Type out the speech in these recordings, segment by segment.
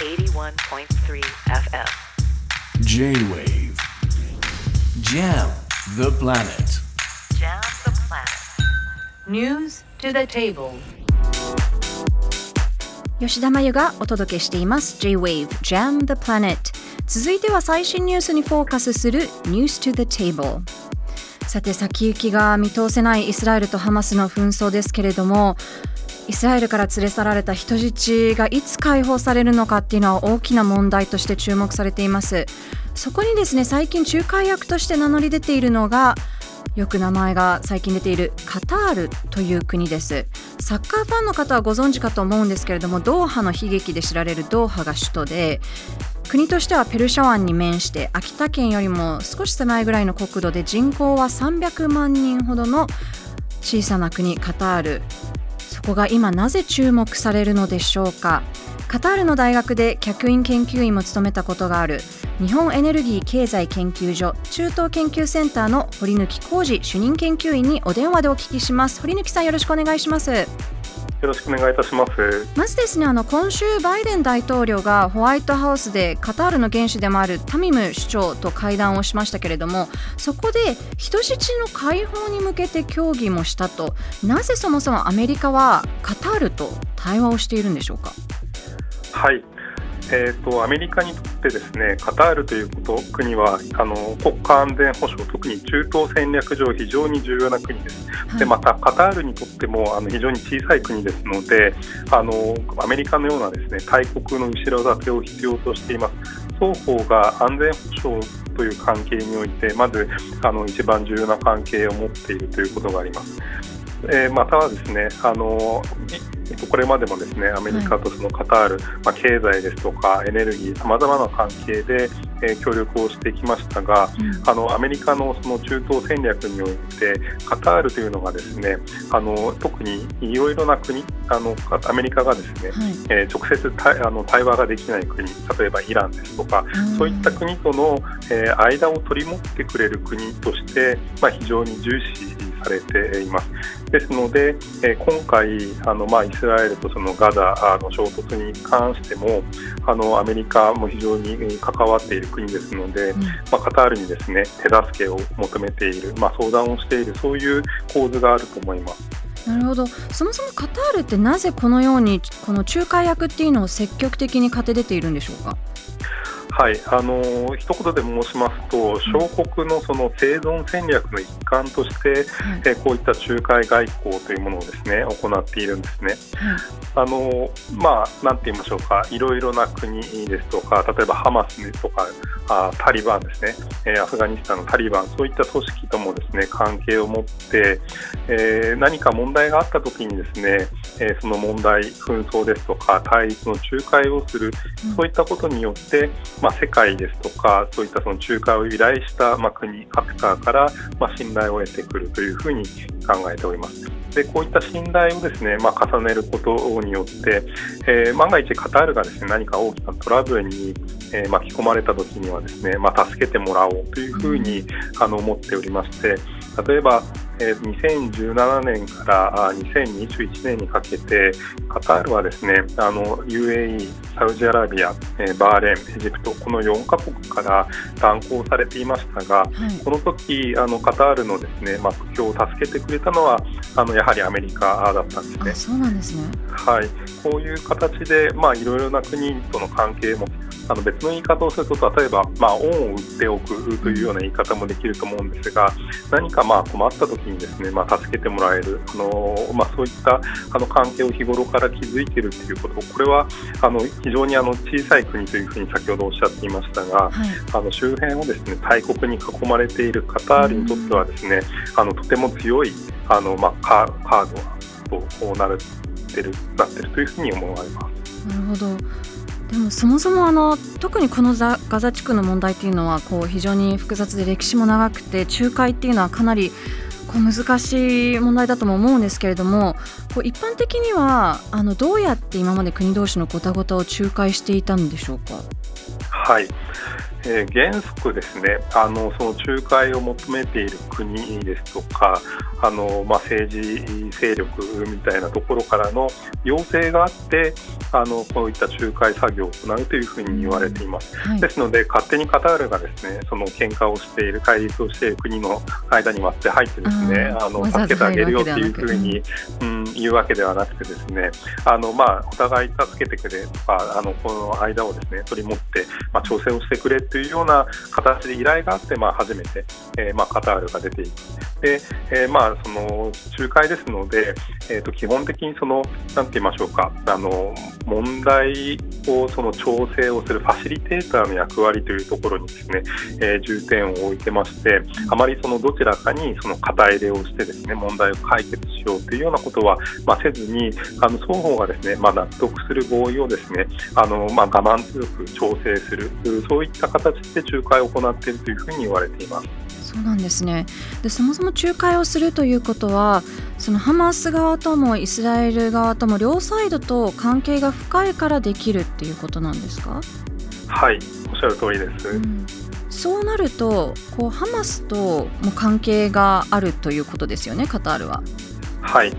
81.3 FM J-Wave Jam the planet Jam the planet News to the table 吉田真由がお届けしています J-Wave Jam the Planet 続いては最新ニュースにフォーカスする News to the Table さて先行きが見通せないイスラエルとハマスの紛争ですけれどもイスラエルから連れ去られた人質がいつ解放されるのかっていうのは大きな問題として注目されています。そこにですね最近仲介役として名乗り出ているのがよく名前が最近出ているカタールという国です。サッカーファンの方はご存知かと思うんですけれどもドーハの悲劇で知られるドーハが首都で国としてはペルシャ湾に面して秋田県よりも少し狭いぐらいの国土で人口は300万人ほどの小さな国カタール。こが今なぜ注目されるのでしょうか。カタールの大学で客員研究員も務めたことがある日本エネルギー経済研究所中東研究センターの堀抜浩二主任研究員にお電話でお聞きします。堀抜さんよろしくお願いします。よろしくお願いいたします。まずですねあの今週バイデン大統領がホワイトハウスでカタールの元首でもあるタミム首長と会談をしましたけれどもそこで人質の解放に向けて協議もしたとなぜそもそもアメリカはカタールと対話をしているんでしょうか？はい。えーと、アメリカにとってですねカタールということ国はあの国家安全保障特に中東戦略上非常に重要な国です、はい。でまたカタールにとってもあの非常に小さい国ですのであのアメリカのようなですね大国の後ろ盾を必要としています。双方が安全保障という関係においてまずあの一番重要な関係を持っているということがあります。えーまたはですねあのいこれまでもですねアメリカとそのカタール、まあ、経済ですとかエネルギーさまざまな関係で、えー協力をしてきましたが、あのアメリカのその中東戦略においてカタールというのがですねあの特にいろいろな国あのアメリカがですね、はい。えー直接対あの対話ができない国例えばイランですとかうん。そういった国との、えー間を取り持ってくれる国として、まあ、非常に重視されています。ですので、えー今回あの、まあ、イスラエルとそのガザあの衝突に関してもあのアメリカも非常にえー関わっている国ですので、うんまあ、カタールにですね手助けを求めている、まあ、相談をしているそういう構図があると思います。なるほどそもそもカタールってなぜこのようにこの仲介役っていうのを積極的に勝て出ているんでしょうか？はい、あのー一言で申しますと、小国のその生存戦略の一環として、はい。えーこういった仲介外交というものをですね行っているんですね。あのーまあ、なんて言いましょうか、いろいろな国ですとか、例えばハマスですとか、あタリバンですね、えーアフガニスタンのタリバン、そういった組織ともですね関係を持って、えー何か問題があったときにですね、えーその問題、紛争ですとか、対立の仲介をする、うん。そういったことによって、まあ、世界ですとか、そういったその仲介を依頼した、まあ、国、アクターから、まあ、信頼を得てくるというふうに考えております。でこういった信頼をですね、まあ、重ねることによって、えー万が一カタールがですね何か大きなトラブルに、えー巻き込まれたときにはですね、まあ、助けてもらおうというふうに、あの思っておりまして例えば、えー2017年からあ2021年にかけてカタールはですねあの UAE、サウジアラビア、えーバーレーン、エジプトこの4カ国から断交されていましたが、はい。この時あのカタールのですね、まあ、苦境を助けてくれたのはあのやはりアメリカだったんですね。あ。そうなんですね。はい、こういう形で、まあ、いろいろな国との関係もあの別の言い方をすると例えば、まあ、恩を売っておくというような言い方もできると思うんですが何かまあ困った時にですね、まあ、助けてもらえるあの、まあ、そういったあの関係を日頃から築いているということこれはあの非常にあの小さい国というふうに先ほどおっしゃっていましたがはいあの周辺をですね大国に囲まれているカタールにとってはですねあのとても強いあの、まあ、カカードとなってるなってるというふうに思われます。なるほどでもそもそもあの特にこのザガザ地区の問題っていうのはこう非常に複雑で歴史も長くて仲介っていうのはかなりこう難しい問題だとも思うんですけれどもこう一般的にはあのどうやって今まで国同士のごたごたを仲介していたんでしょうか？はいえー、原則ですねあのその仲介を求めている国ですとかあの、まあ、政治勢力みたいなところからの要請があってあのこういった仲介作業を行うというふうに言われています、はい、ですので勝手にカタールがですねその喧嘩をしている対立をしている国の間に割って入ってですねあの助けてあげるよっていうふうに、うん、言うわけではなくてですねあの、まあ、お互い助けてくれとかあのこの間をですね取り持って、まあ、調整をしてくれというような形で依頼があって、まあ、初めて、えーまあ、カタールが出ていく。で、えー、まあその仲介ですので、えー、と基本的にそのなんて言いましょうかあの問題をその調整をするファシリテーターの役割というところにですね、えー、重点を置いてましてあまりそのどちらかにその肩入れをしてですね問題を解決しようというようなことは、まあ、せずにあの双方がですね、まあ、納得する合意をですねあの、まあ、我慢強く調整するそういった形で仲介を行っているというふうに言われています。そうなんですね。でそもそも仲介をするということはそのハマス側ともイスラエル側とも両サイドと関係が深いからできるっていうことなんですか？はいおっしゃる通りです、うん、そうなるとこうハマスとも関係があるということですよねカタールははい。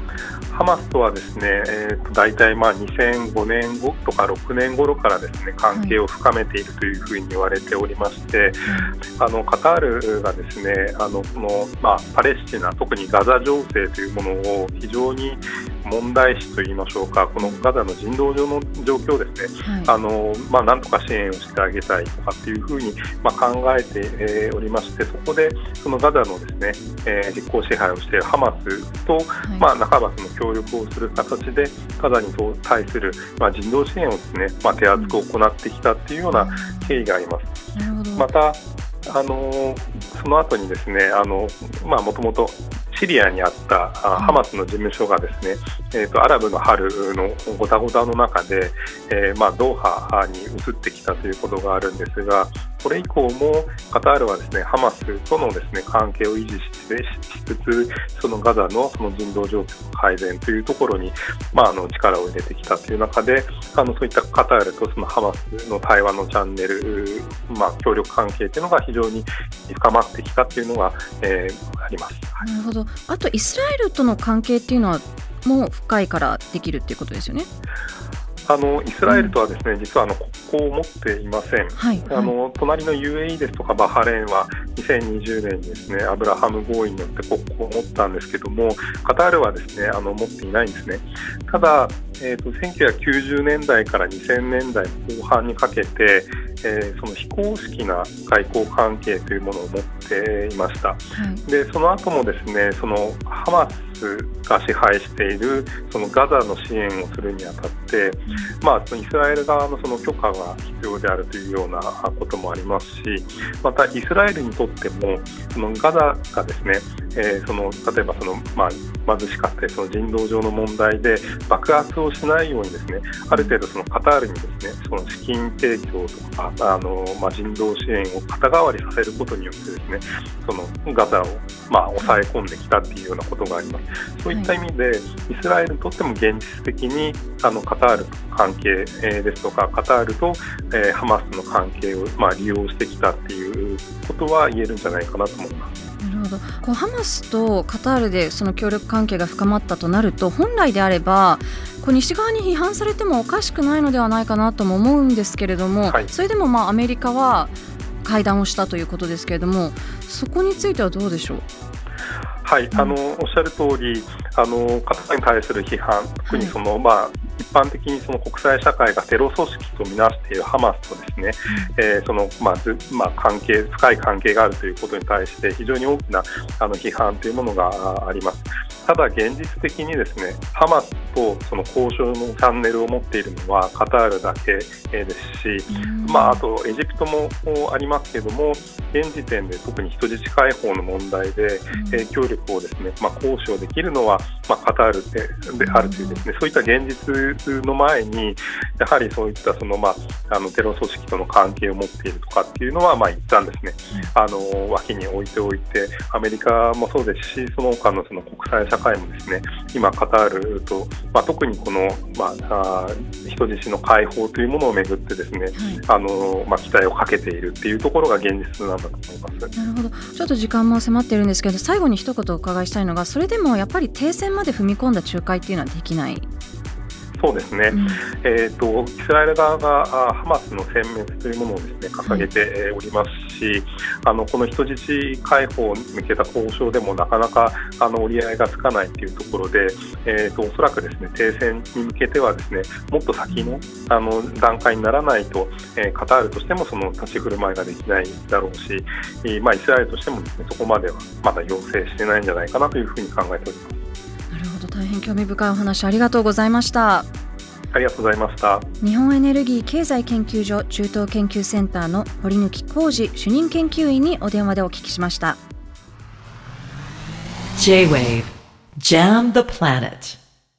ハマスとはですね、えー、と大体まあ2005年後とか6年頃からですね関係を深めているというふうに言われておりまして、あのカタールがですねあのこの、まあ、パレスチナ特にガザ情勢というものを非常に問題視といいましょうか。このガザの人道上の状況ですね、はい、あのまあ、なんとか支援をしてあげたいとかっていうふうに、まあ、考えて、えー、おりましてそこでそのガザのですね、えー、実効支配をしているハマスと、はい、まあ、半ばその協力をする形でガザに対する、まあ、人道支援をですね、まあ、手厚く行ってきたっていうような経緯があります。またあのその後にですねあのまあもともとシリアにあったハマスの事務所がですね、えーと、アラブの春のごたごたの中で、えー、まあ、ドーハに移ってきたということがあるんですがこれ以降もカタールはですねハマスとのですね関係を維持ししつつそのガザのその人道状況の改善というところに、まあ、あの力を入れてきたという中であのそういったカタールとそのハマスの対話のチャンネル、まあ、協力関係というのが非常に深まってきたというのが、えー、あります。なるほどあとイスラエルとの関係っていうのはもう深いからできるっていうことですよね？あのイスラエルとはですね、うん、実はあの国交を持っていません、はいはい、あの隣の UAE ですとかバハレーンは2020年にですねアブラハム合意によって国交を持ったんですけどもカタールはですねあの持っていないんですね。ただ、えーと、1990年代から2000年代後半にかけて、えー、その非公式な外交関係というものを持っていました、はい、でその後もですねそのハマスが支配しているそのガザの支援をするにあたって、まあ、イスラエル側のその許可が必要であるというようなこともありますしまたイスラエルにとってもそのガザがですね、えー、その例えばその、まあ、貧しかったりその人道上の問題で爆発をしないようにですねある程度そのカタールにですねその資金提供とかあの、まあ、人道支援を肩代わりさせることによってですねそのガザを、まあ、抑え込んできたっていうようなことがあります。そういった意味で、イスラエルにとっても現実的にあのカタールとの関係、ですとか、カタールと、えー、ハマスの関係を、まあ、利用してきたっていうことは言えるんじゃないかなと思います。なるほど。こうハマスとカタールでその協力関係が深まったとなると本来であればこう西側に批判されてもおかしくないのではないかなとも思うんですけれども、はい、それでもまあアメリカは会談をしたということですけれどもそこについてはどうでしょう？はい、あのおっしゃる通り、あのカタールに対する批判、特にその、はい、まあ一般的にその国際社会がテロ組織とみなしているハマスとですね、えー、そのまずまあ関係深い関係があるということに対して非常に大きなあの批判というものがあります。ただ現実的にですねハマスとその交渉のチャンネルを持っているのはカタールだけですし、まあ、あとエジプトもありますけれども現時点で特に人質解放の問題で影響力をですね、まあ、行使をできるのは、まあ、カタールでであるというですねそういった現実いうの前に、やはりそういったその、まあ、あのテロ組織との関係を持っているとかっていうのは、まあ、一旦ですね、あの脇に置いておいて、アメリカもそうですし、その他のその国際社会もですね、今、カタールと、まあ、特にこの、まあ、人質の解放というものをめぐってですね、はい、あのまあ、期待をかけているっていうところが現実なんだと思います。なるほど。ちょっと時間も迫ってるんですけど最後に一言お伺いしたいのがそれでもやっぱり停戦まで踏み込んだ仲介っていうのはできないそうですね、うん、えーと、イスラエル側がハマスの殲滅というものをです、ね、掲げておりますし、あのこの人質解放に向けた交渉でもなかなかあの折り合いがつかないというところで、えーと、おそらくですね停戦に向けてはですねもっと先のあの段階にならないと、えー、カタールとしてもその立ち振る舞いができないだろうし、まあ、イスラエルとしてもですねそこまではまだ要請してないんじゃないかなというふうに考えております。大変興味深いお話ありがとうございました。ありがとうございました。日本エネルギー経済研究所中東研究センターの堀貫浩二主任研究員にお電話でお聞きしました。J-WAVE JAM the Planet